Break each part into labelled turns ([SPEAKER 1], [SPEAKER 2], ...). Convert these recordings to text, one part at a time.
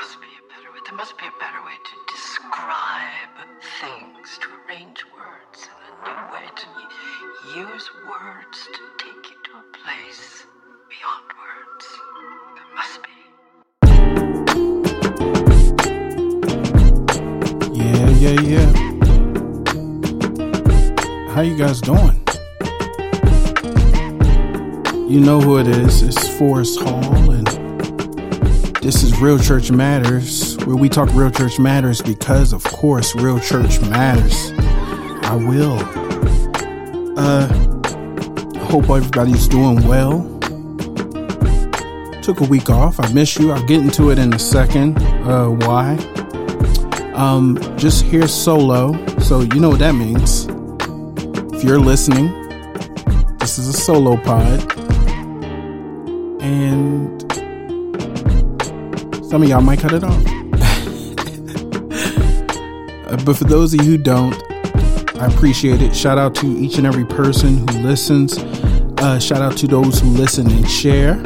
[SPEAKER 1] must be a better way. There must be a better way to describe things, to arrange words in a new way, to use words to take you to a place beyond words. There must be.
[SPEAKER 2] Yeah, yeah, yeah. How you guys doing? You know who it is. It's Forrest Hall, and this is Real Church Matters, where we talk Real Church Matters because, of course, Real Church Matters. I will. Uh, I hope everybody's doing well. Took a week off. I miss you. I'll get into it in a second. Uh, why? Um, just here solo, so you know what that means. If you're listening, this is a solo pod. And some of y'all might cut it off. Uh, but for those of you who don't, I appreciate it. Shout out to each and every person who listens. Uh, shout out to those who listen and share.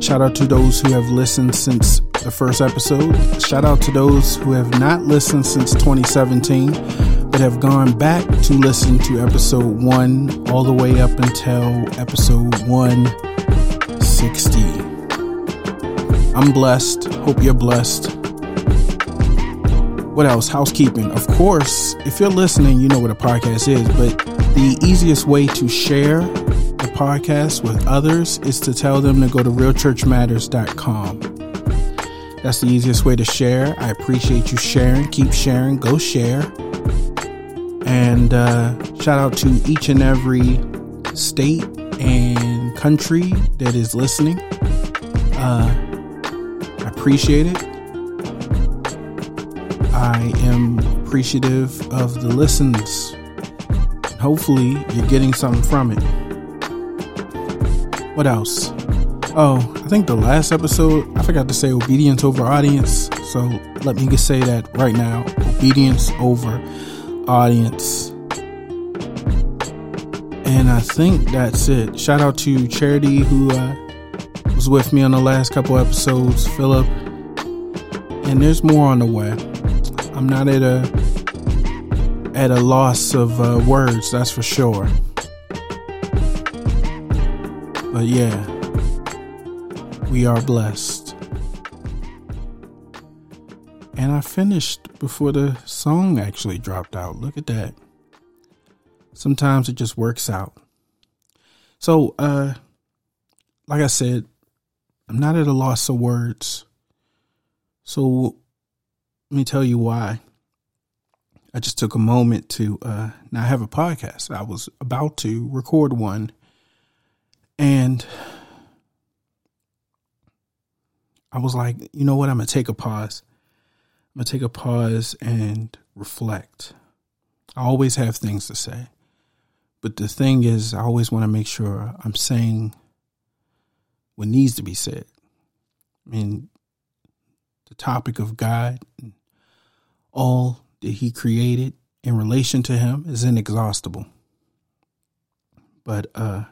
[SPEAKER 2] Shout out to those who have listened since the first episode. Shout out to those who have not listened since 2017, but have gone back to listen to episode one all the way up until episode 160. I'm blessed. Hope you're blessed. What else? Housekeeping. Of course, if you're listening, you know what a podcast is, but the easiest way to share the podcast with others is to tell them to go to realchurchmatters.com. That's the easiest way to share. I appreciate you sharing. Keep sharing. Go share. And uh, shout out to each and every state and country that is listening. Uh, appreciate it. I am appreciative of the listens. Hopefully, you're getting something from it. What else? Oh, I think the last episode, I forgot to say obedience over audience. So let me just say that right now obedience over audience. And I think that's it. Shout out to Charity who uh, was with me on the last couple episodes, Philip. And there's more on the way. I'm not at a at a loss of uh, words, that's for sure. But yeah, we are blessed. And I finished before the song actually dropped out. Look at that. Sometimes it just works out. So, uh, like I said, I'm not at a loss of words. So let me tell you why. I just took a moment to uh, now have a podcast. I was about to record one, and I was like, you know what? I'm gonna take a pause. I'm gonna take a pause and reflect. I always have things to say, but the thing is, I always want to make sure I'm saying what needs to be said. I mean, the topic of God, all that He created in relation to Him is inexhaustible. But uh,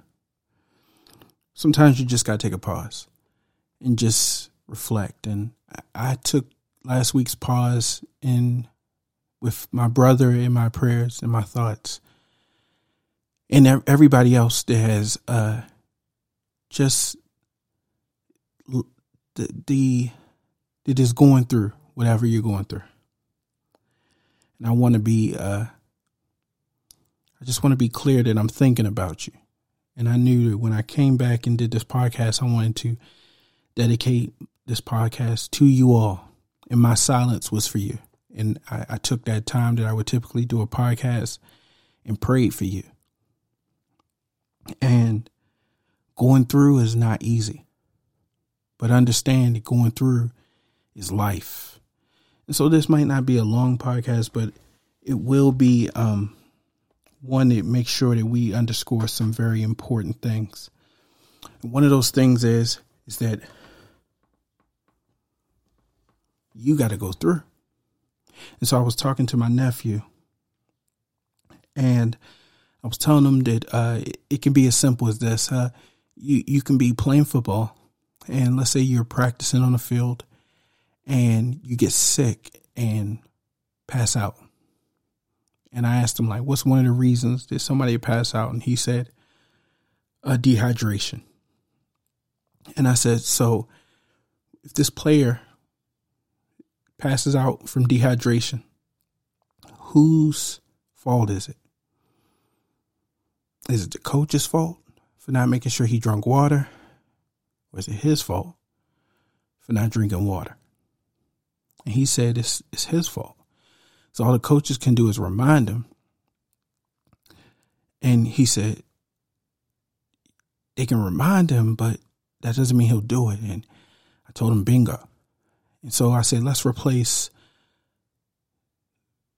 [SPEAKER 2] sometimes you just got to take a pause and just reflect. And I took last week's pause in with my brother in my prayers and my thoughts, and everybody else that has uh, just the, the that is going through whatever you're going through. And I want to be, uh, I just want to be clear that I'm thinking about you. And I knew that when I came back and did this podcast, I wanted to dedicate this podcast to you all. And my silence was for you. And I, I took that time that I would typically do a podcast and prayed for you. And going through is not easy. But understand that going through is life. And so this might not be a long podcast, but it will be um, one that makes sure that we underscore some very important things. And one of those things is is that you got to go through. And so I was talking to my nephew, and I was telling him that uh, it can be as simple as this. Uh, you you can be playing football, and let's say you're practicing on the field, and you get sick and pass out. And I asked him, like, what's one of the reasons that somebody pass out? And he said, uh, dehydration. And I said, so if this player passes out from dehydration, whose fault is it? Is it the coach's fault for not making sure he drank water? Or is it his fault for not drinking water? And he said it's, it's his fault. So all the coaches can do is remind him. And he said they can remind him, but that doesn't mean he'll do it. And I told him bingo. And so I said, let's replace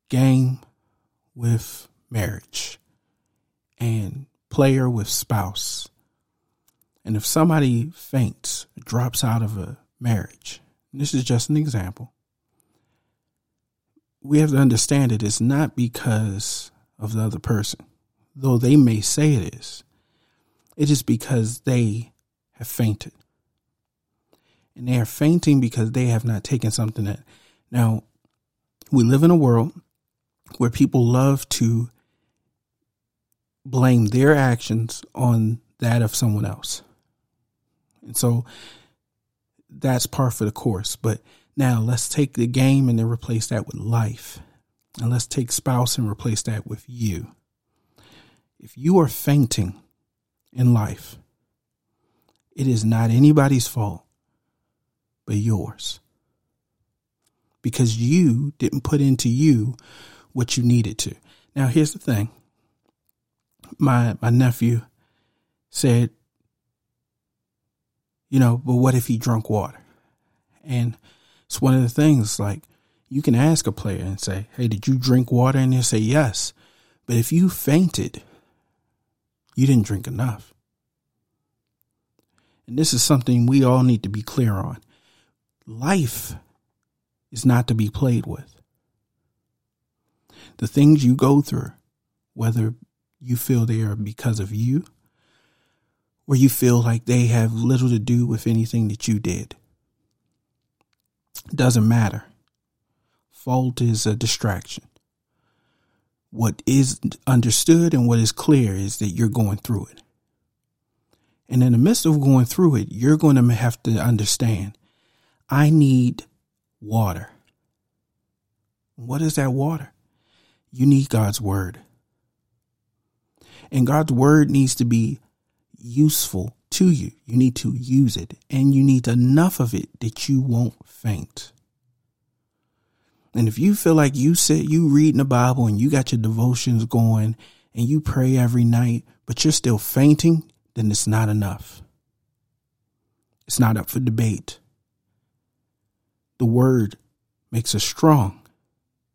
[SPEAKER 2] game with marriage and player with spouse. And if somebody faints, drops out of a marriage, this is just an example, we have to understand it is not because of the other person, though they may say it is. It is because they have fainted. And they are fainting because they have not taken something that. Now, we live in a world where people love to blame their actions on that of someone else. And so that's par for the course. But now let's take the game and then replace that with life. And let's take spouse and replace that with you. If you are fainting in life, it is not anybody's fault but yours. Because you didn't put into you what you needed to. Now here's the thing. My my nephew said, you know, but what if he drunk water? And it's one of the things like you can ask a player and say, Hey, did you drink water? And they'll say yes. But if you fainted, you didn't drink enough. And this is something we all need to be clear on. Life is not to be played with. The things you go through, whether you feel they are because of you or you feel like they have little to do with anything that you did, doesn't matter. Fault is a distraction. What is understood and what is clear is that you're going through it. And in the midst of going through it, you're going to have to understand I need water. What is that water? You need God's word. And God's word needs to be useful to you. You need to use it and you need enough of it that you won't faint. And if you feel like you sit, you reading the Bible and you got your devotions going and you pray every night, but you're still fainting, then it's not enough. It's not up for debate. The word makes us strong.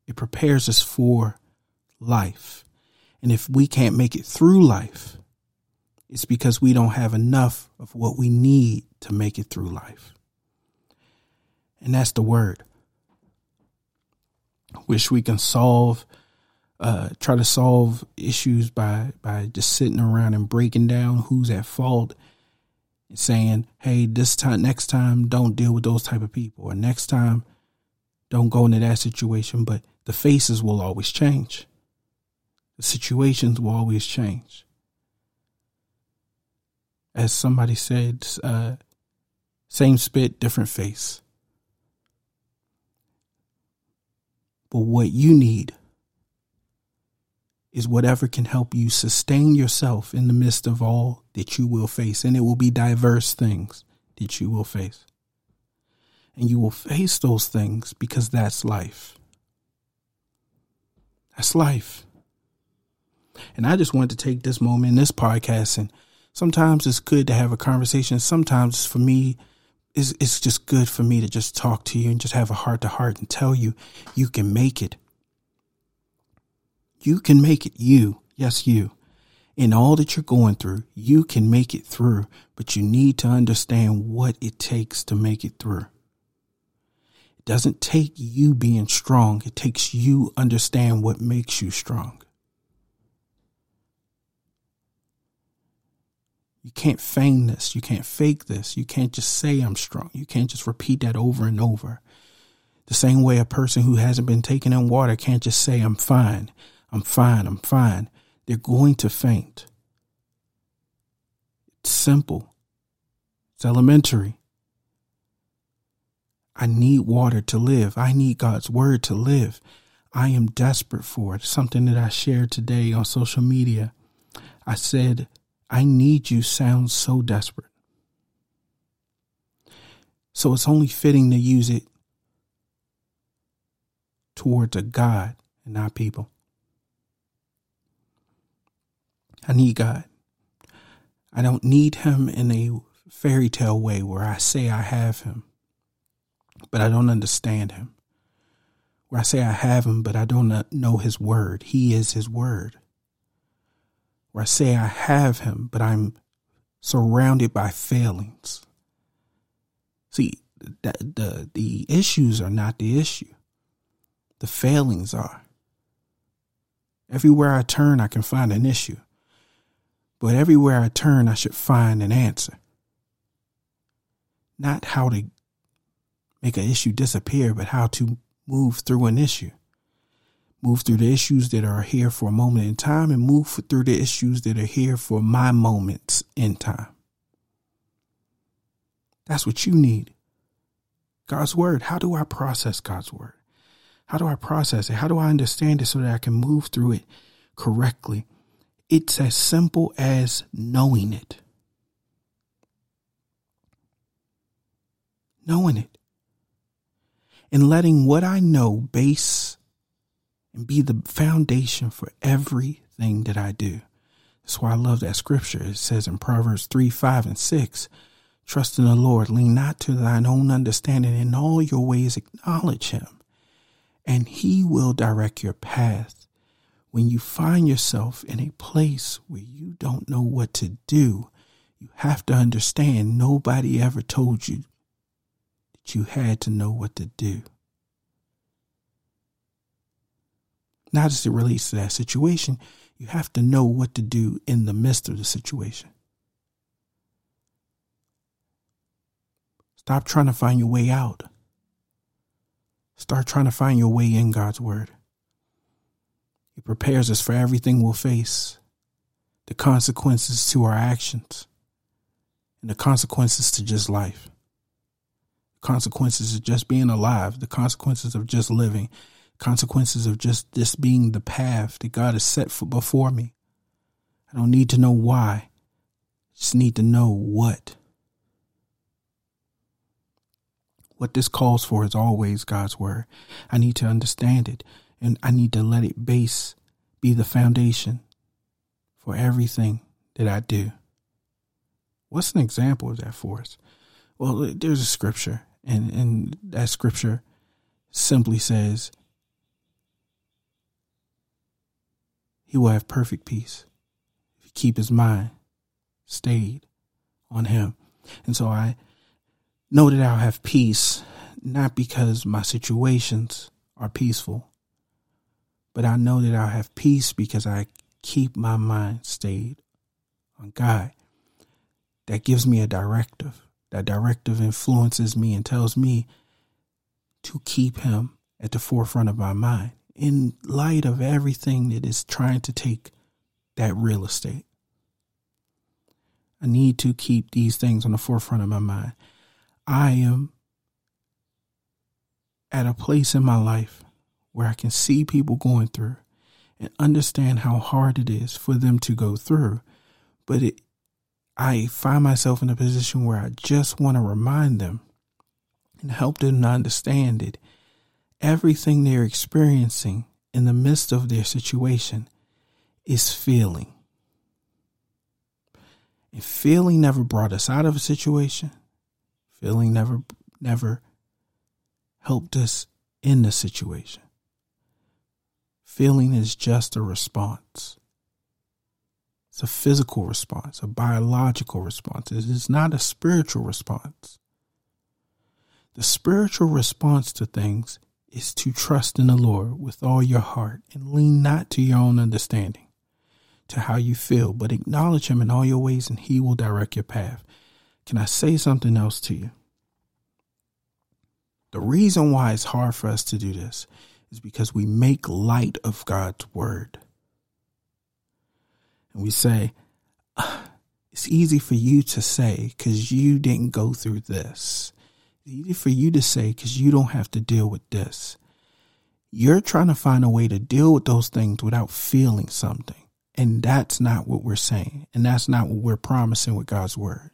[SPEAKER 2] It prepares us for life. And if we can't make it through life, it's because we don't have enough of what we need to make it through life. And that's the word. Wish we can solve uh, try to solve issues by by just sitting around and breaking down who's at fault and saying, "Hey, this time, next time, don't deal with those type of people, or next time, don't go into that situation." But the faces will always change. The situations will always change. As somebody said, uh, same spit, different face. But what you need is whatever can help you sustain yourself in the midst of all that you will face. And it will be diverse things that you will face. And you will face those things because that's life. That's life. And I just wanted to take this moment in this podcast and sometimes it's good to have a conversation. Sometimes for me, it's, it's just good for me to just talk to you and just have a heart to heart and tell you you can make it. You can make it. You. Yes, you. In all that you're going through, you can make it through, but you need to understand what it takes to make it through. It doesn't take you being strong. It takes you understand what makes you strong. You can't feign this. You can't fake this. You can't just say I'm strong. You can't just repeat that over and over. The same way a person who hasn't been taken in water can't just say, I'm fine, I'm fine, I'm fine. They're going to faint. It's simple. It's elementary. I need water to live. I need God's word to live. I am desperate for it. Something that I shared today on social media. I said, I need you sounds so desperate. So it's only fitting to use it towards a God and not people. I need God. I don't need him in a fairy tale way where I say I have him, but I don't understand him. Where I say I have him, but I don't know his word. He is his word. Where I say I have him, but I'm surrounded by failings. See, the, the, the issues are not the issue. The failings are. Everywhere I turn, I can find an issue. But everywhere I turn, I should find an answer. Not how to make an issue disappear, but how to move through an issue. Move through the issues that are here for a moment in time and move through the issues that are here for my moments in time. That's what you need. God's word. How do I process God's word? How do I process it? How do I understand it so that I can move through it correctly it's as simple as knowing it. Knowing it. And letting what I know base and be the foundation for everything that I do. That's why I love that scripture. It says in Proverbs 3, 5, and 6 Trust in the Lord, lean not to thine own understanding, in all your ways acknowledge him, and he will direct your path when you find yourself in a place where you don't know what to do, you have to understand nobody ever told you that you had to know what to do. Not as it relates to that situation, you have to know what to do in the midst of the situation. Stop trying to find your way out. Start trying to find your way in God's Word. It prepares us for everything we'll face, the consequences to our actions, and the consequences to just life. The consequences of just being alive, the consequences of just living, consequences of just this being the path that God has set for before me. I don't need to know why. I just need to know what. What this calls for is always God's word. I need to understand it and I need to let it base be the foundation for everything that I do. What's an example of that for us? Well, there's a scripture, and, and that scripture simply says, He will have perfect peace if he keep his mind stayed on him. And so I know that I'll have peace, not because my situations are peaceful, but I know that I'll have peace because I keep my mind stayed on God. That gives me a directive. That directive influences me and tells me to keep Him at the forefront of my mind in light of everything that is trying to take that real estate. I need to keep these things on the forefront of my mind. I am at a place in my life where I can see people going through and understand how hard it is for them to go through. But it, I find myself in a position where I just want to remind them and help them to understand it. Everything they're experiencing in the midst of their situation is feeling. And feeling never brought us out of a situation. Feeling never never helped us in the situation. Feeling is just a response. It's a physical response, a biological response. It is not a spiritual response. The spiritual response to things is to trust in the Lord with all your heart and lean not to your own understanding, to how you feel, but acknowledge Him in all your ways and He will direct your path. Can I say something else to you? The reason why it's hard for us to do this is because we make light of God's word. And we say, ah, it's easy for you to say because you didn't go through this. Easy for you to say because you don't have to deal with this. You're trying to find a way to deal with those things without feeling something. And that's not what we're saying. And that's not what we're promising with God's word.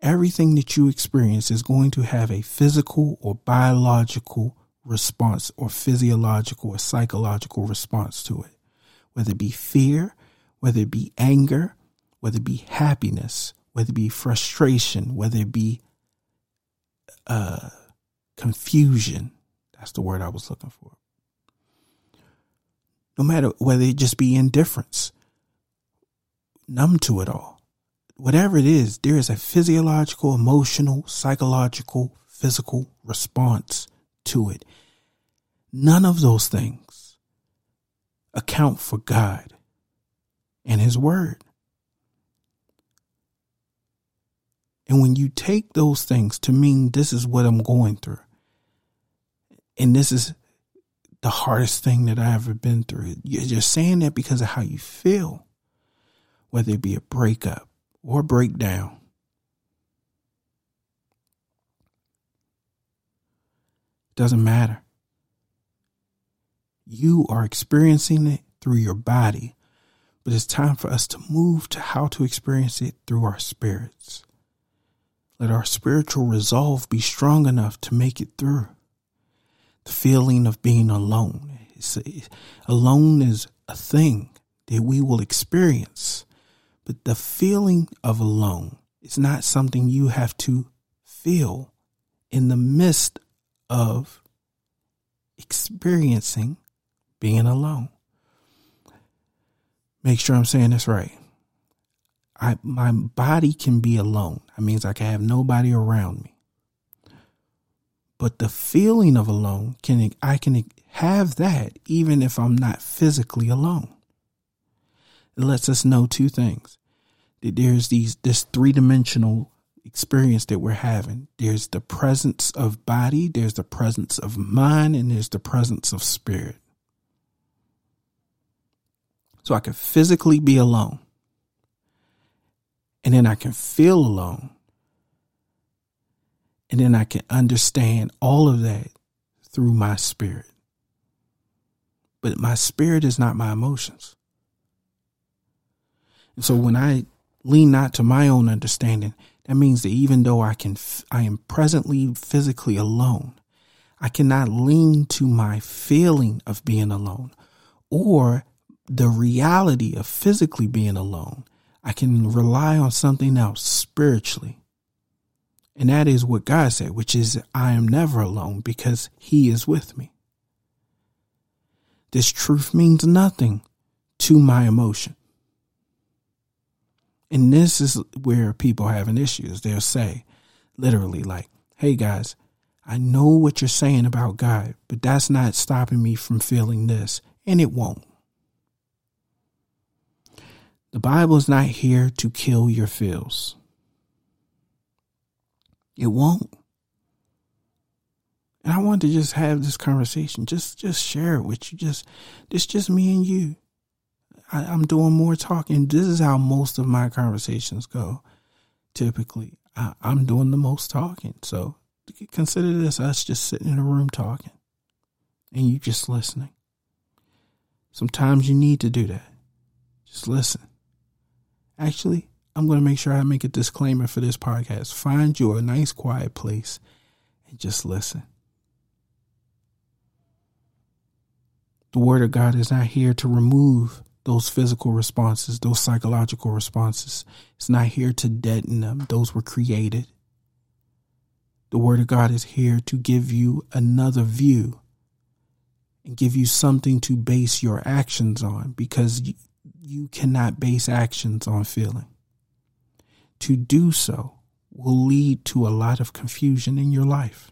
[SPEAKER 2] Everything that you experience is going to have a physical or biological response or physiological or psychological response to it, whether it be fear, whether it be anger, whether it be happiness, whether it be frustration, whether it be uh, confusion. That's the word I was looking for. No matter whether it just be indifference, numb to it all. Whatever it is, there is a physiological, emotional, psychological, physical response to it. None of those things account for God and His Word. And when you take those things to mean this is what I'm going through, and this is the hardest thing that I ever been through, you're just saying that because of how you feel, whether it be a breakup or a breakdown. It doesn't matter. You are experiencing it through your body, but it's time for us to move to how to experience it through our spirits. Let our spiritual resolve be strong enough to make it through. The feeling of being alone. Alone is a thing that we will experience, but the feeling of alone is not something you have to feel in the midst of experiencing being alone. Make sure I'm saying this right. I my body can be alone. Means I can have nobody around me. But the feeling of alone can I can have that even if I'm not physically alone. It lets us know two things. That there's these this three dimensional experience that we're having. There's the presence of body, there's the presence of mind, and there's the presence of spirit. So I can physically be alone. And then I can feel alone. And then I can understand all of that through my spirit. But my spirit is not my emotions. And so when I lean not to my own understanding, that means that even though I can, I am presently physically alone, I cannot lean to my feeling of being alone or the reality of physically being alone I can rely on something else spiritually. And that is what God said, which is, I am never alone because He is with me. This truth means nothing to my emotion. And this is where people have an issue. They'll say, literally, like, hey guys, I know what you're saying about God, but that's not stopping me from feeling this. And it won't. The Bible is not here to kill your feels. It won't. And I want to just have this conversation. Just just share it with you. Just it's just me and you. I, I'm doing more talking. This is how most of my conversations go. Typically, I, I'm doing the most talking. So consider this us just sitting in a room talking, and you just listening. Sometimes you need to do that. Just listen. Actually, I'm going to make sure I make a disclaimer for this podcast. Find you a nice, quiet place and just listen. The Word of God is not here to remove those physical responses, those psychological responses. It's not here to deaden them. Those were created. The Word of God is here to give you another view and give you something to base your actions on because you cannot base actions on feeling. To do so will lead to a lot of confusion in your life.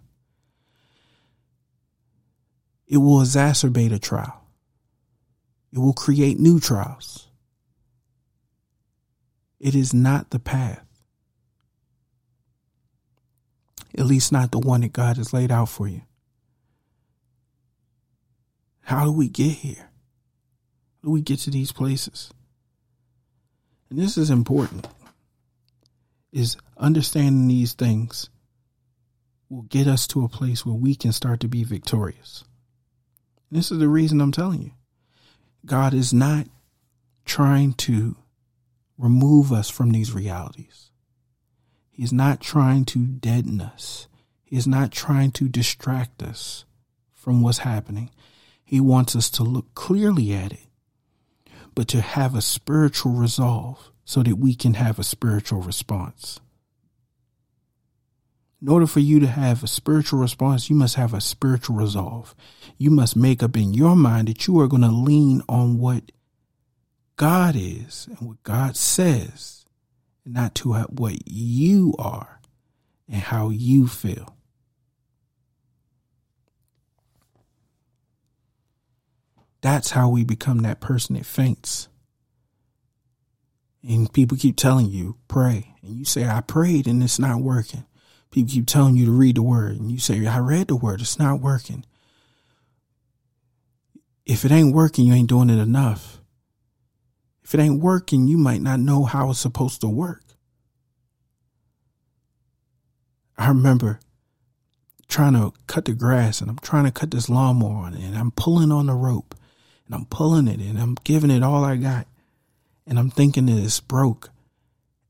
[SPEAKER 2] It will exacerbate a trial. It will create new trials. It is not the path. At least not the one that God has laid out for you. How do we get here? We get to these places? And this is important. Is understanding these things will get us to a place where we can start to be victorious. And this is the reason I'm telling you. God is not trying to remove us from these realities. He's not trying to deaden us. He is not trying to distract us from what's happening. He wants us to look clearly at it, but to have a spiritual resolve so that we can have a spiritual response. In order for you to have a spiritual response, you must have a spiritual resolve. You must make up in your mind that you are going to lean on what God is and what God says, and not to what you are and how you feel. That's how we become that person that faints. And people keep telling you, pray. And you say, I prayed and it's not working. People keep telling you to read the word, and you say, I read the word, it's not working. If it ain't working, you ain't doing it enough. If it ain't working, you might not know how it's supposed to work. I remember trying to cut the grass and I'm trying to cut this lawnmower on it and I'm pulling on the rope and I'm pulling it and I'm giving it all I got and I'm thinking that it's broke.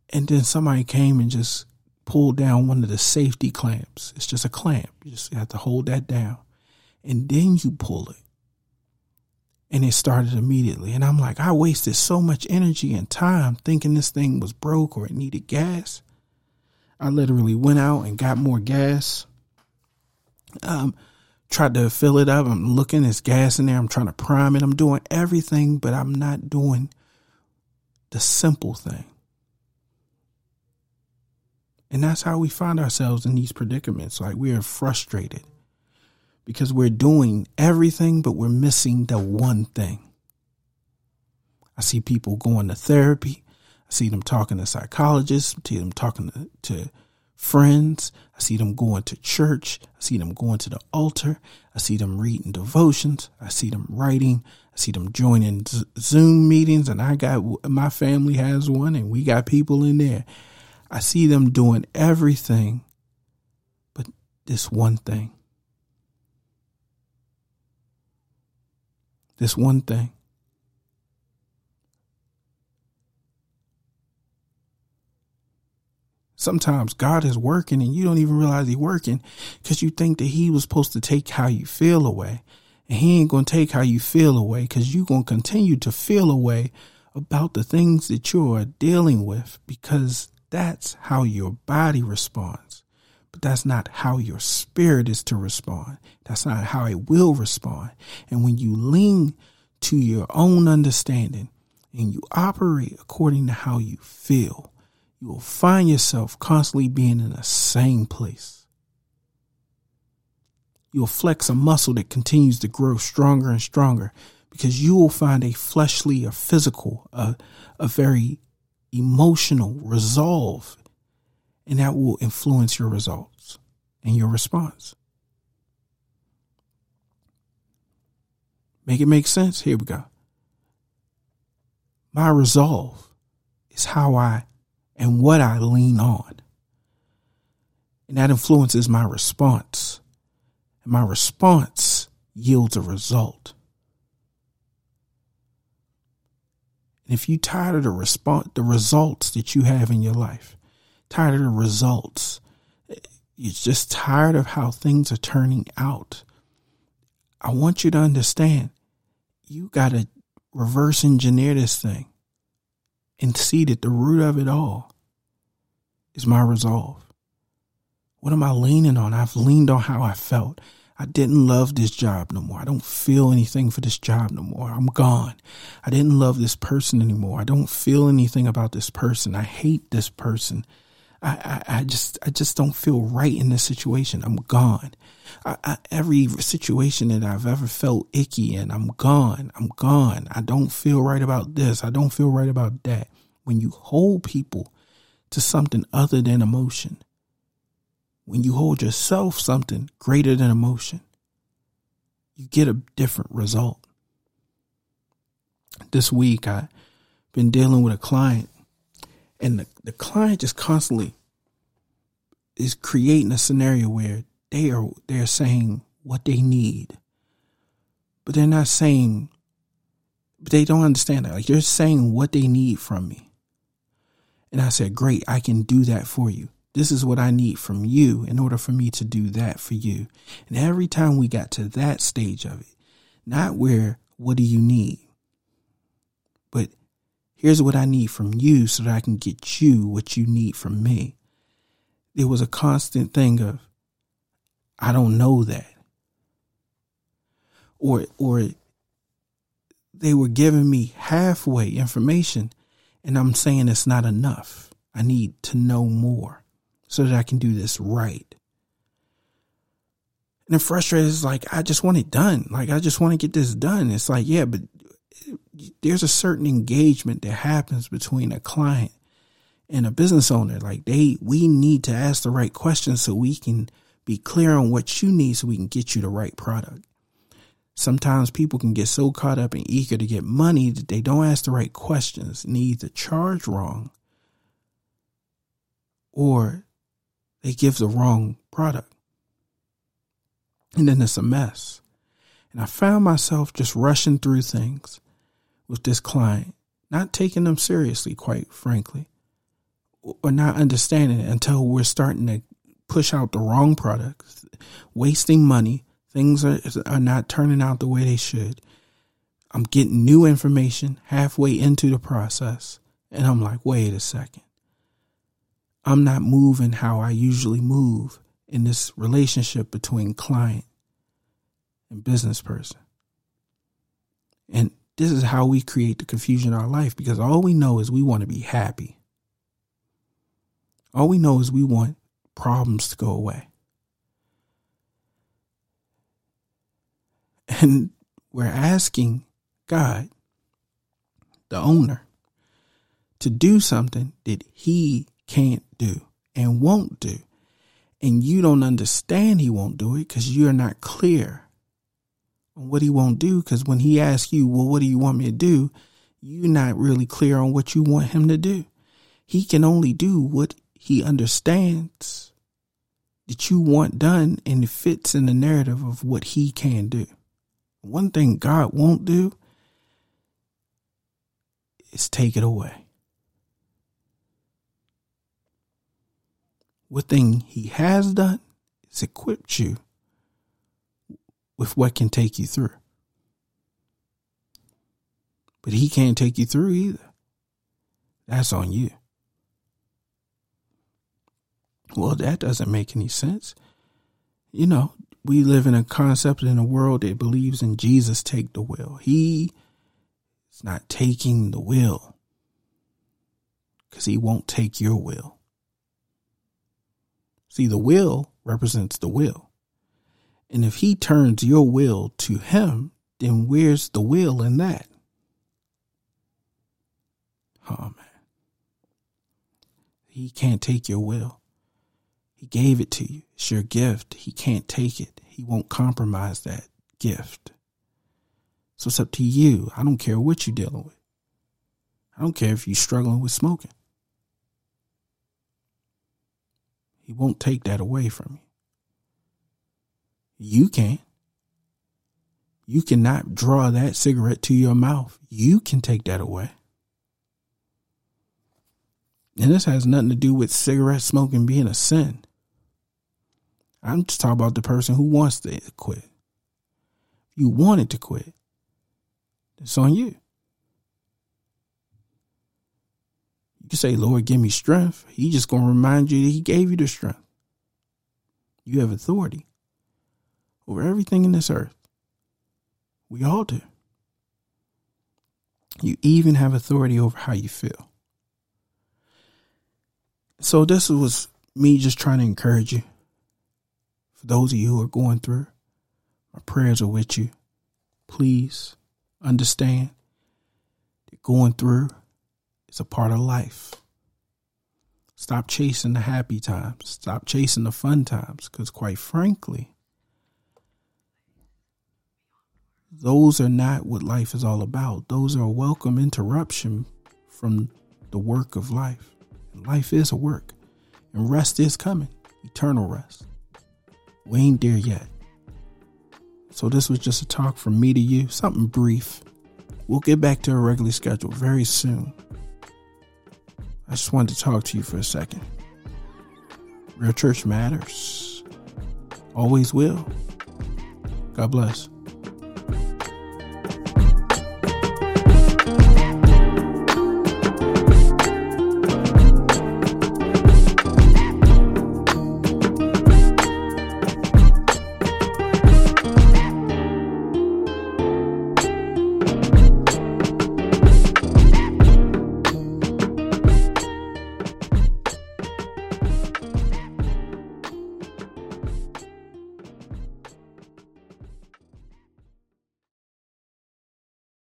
[SPEAKER 2] And then somebody came and just pulled down one of the safety clamps. It's just a clamp. You just have to hold that down. And then you pull it. And it started immediately. And I'm like, I wasted so much energy and time thinking this thing was broke or it needed gas. I literally went out and got more gas. Um, tried to fill it up. I'm looking, there's gas in there. I'm trying to prime it. I'm doing everything, but I'm not doing the simple thing. And that's how we find ourselves in these predicaments. Like we are frustrated because we're doing everything, but we're missing the one thing. I see people going to therapy. I see them talking to psychologists. I see them talking to, to friends. I see them going to church. I see them going to the altar. I see them reading devotions. I see them writing. I see them joining Zoom meetings. And I got my family has one, and we got people in there I see them doing everything but this one thing. This one thing. Sometimes God is working and you don't even realize he's working because you think that he was supposed to take how you feel away. And he ain't going to take how you feel away because you're going to continue to feel away about the things that you are dealing with because that's how your body responds. But that's not how your spirit is to respond. That's not how it will respond. And when you lean to your own understanding and you operate according to how you feel, you will find yourself constantly being in the same place. You'll flex a muscle that continues to grow stronger and stronger because you will find a fleshly or physical, a, a very emotional resolve, and that will influence your results and your response. Make it make sense? Here we go. My resolve is how I and what I lean on. And that influences my response. And my response yields a result. And if you're tired of the response, the results that you have in your life, tired of the results, you're just tired of how things are turning out. I want you to understand you got to reverse engineer this thing and see that the root of it all is my resolve. What am I leaning on? I've leaned on how I felt. I didn't love this job no more. I don't feel anything for this job no more. I'm gone. I didn't love this person anymore. I don't feel anything about this person. I hate this person. I, I, I just I just don't feel right in this situation. I'm gone. I, I, every situation that I've ever felt icky in, I'm gone. I'm gone. I don't feel right about this. I don't feel right about that. When you hold people to something other than emotion, when you hold yourself something greater than emotion, you get a different result. This week, I've been dealing with a client, and the, the client just constantly is creating a scenario where they are they're saying what they need, but they're not saying. But they don't understand that. Like they're saying what they need from me, and I said, "Great, I can do that for you." This is what I need from you in order for me to do that for you. And every time we got to that stage of it, not where, what do you need? But here's what I need from you so that I can get you what you need from me. It was a constant thing of, I don't know that. Or, or they were giving me halfway information and I'm saying it's not enough. I need to know more so that I can do this right. And the frustrated is like, I just want it done. Like, I just want to get this done. It's like, yeah, but there's a certain engagement that happens between a client and a business owner. Like they, we need to ask the right questions so we can be clear on what you need so we can get you the right product. Sometimes people can get so caught up and eager to get money that they don't ask the right questions and either charge wrong or they give the wrong product. And then it's a mess. And I found myself just rushing through things with this client, not taking them seriously, quite frankly, or not understanding it until we're starting to push out the wrong products, wasting money. Things are, are not turning out the way they should. I'm getting new information halfway into the process. And I'm like, wait a second. I'm not moving how I usually move in this relationship between client and business person. And this is how we create the confusion in our life because all we know is we want to be happy. All we know is we want problems to go away. And we're asking God, the owner, to do something that he can't do and won't do. And you don't understand he won't do it because you're not clear on what he won't do. Because when he asks you, well, what do you want me to do? You're not really clear on what you want him to do. He can only do what he understands that you want done and it fits in the narrative of what he can do. One thing God won't do is take it away. What thing he has done is equipped you with what can take you through. But he can't take you through either. That's on you. Well, that doesn't make any sense. You know, we live in a concept in a world that believes in Jesus take the wheel. He is not taking the will because he won't take your will. See, the will represents the will. And if he turns your will to him, then where's the will in that? Oh, man. He can't take your will. He gave it to you. It's your gift. He can't take it. He won't compromise that gift. So it's up to you. I don't care what you're dealing with. I don't care if you're struggling with smoking. He won't take that away from you. You can. You cannot draw that cigarette to your mouth. You can take that away. And this has nothing to do with cigarette smoking being a sin. I'm just talking about the person who wants to quit. You wanted to quit. It's on you. You can say, Lord, give me strength. He just going to remind you that he gave you the strength. You have authority over everything in this earth. We all do. You even have authority over how you feel. So this was me just trying to encourage you. For those of you who are going through, my prayers are with you. Please understand that going through is a part of life. Stop chasing the happy times. Stop chasing the fun times. Because, quite frankly, those are not what life is all about. Those are a welcome interruption from the work of life. Life is a work, and rest is coming eternal rest. We ain't there yet. So, this was just a talk from me to you, something brief. We'll get back to our regular schedule very soon. I just wanted to talk to you for a second. Real church matters. Always will. God bless.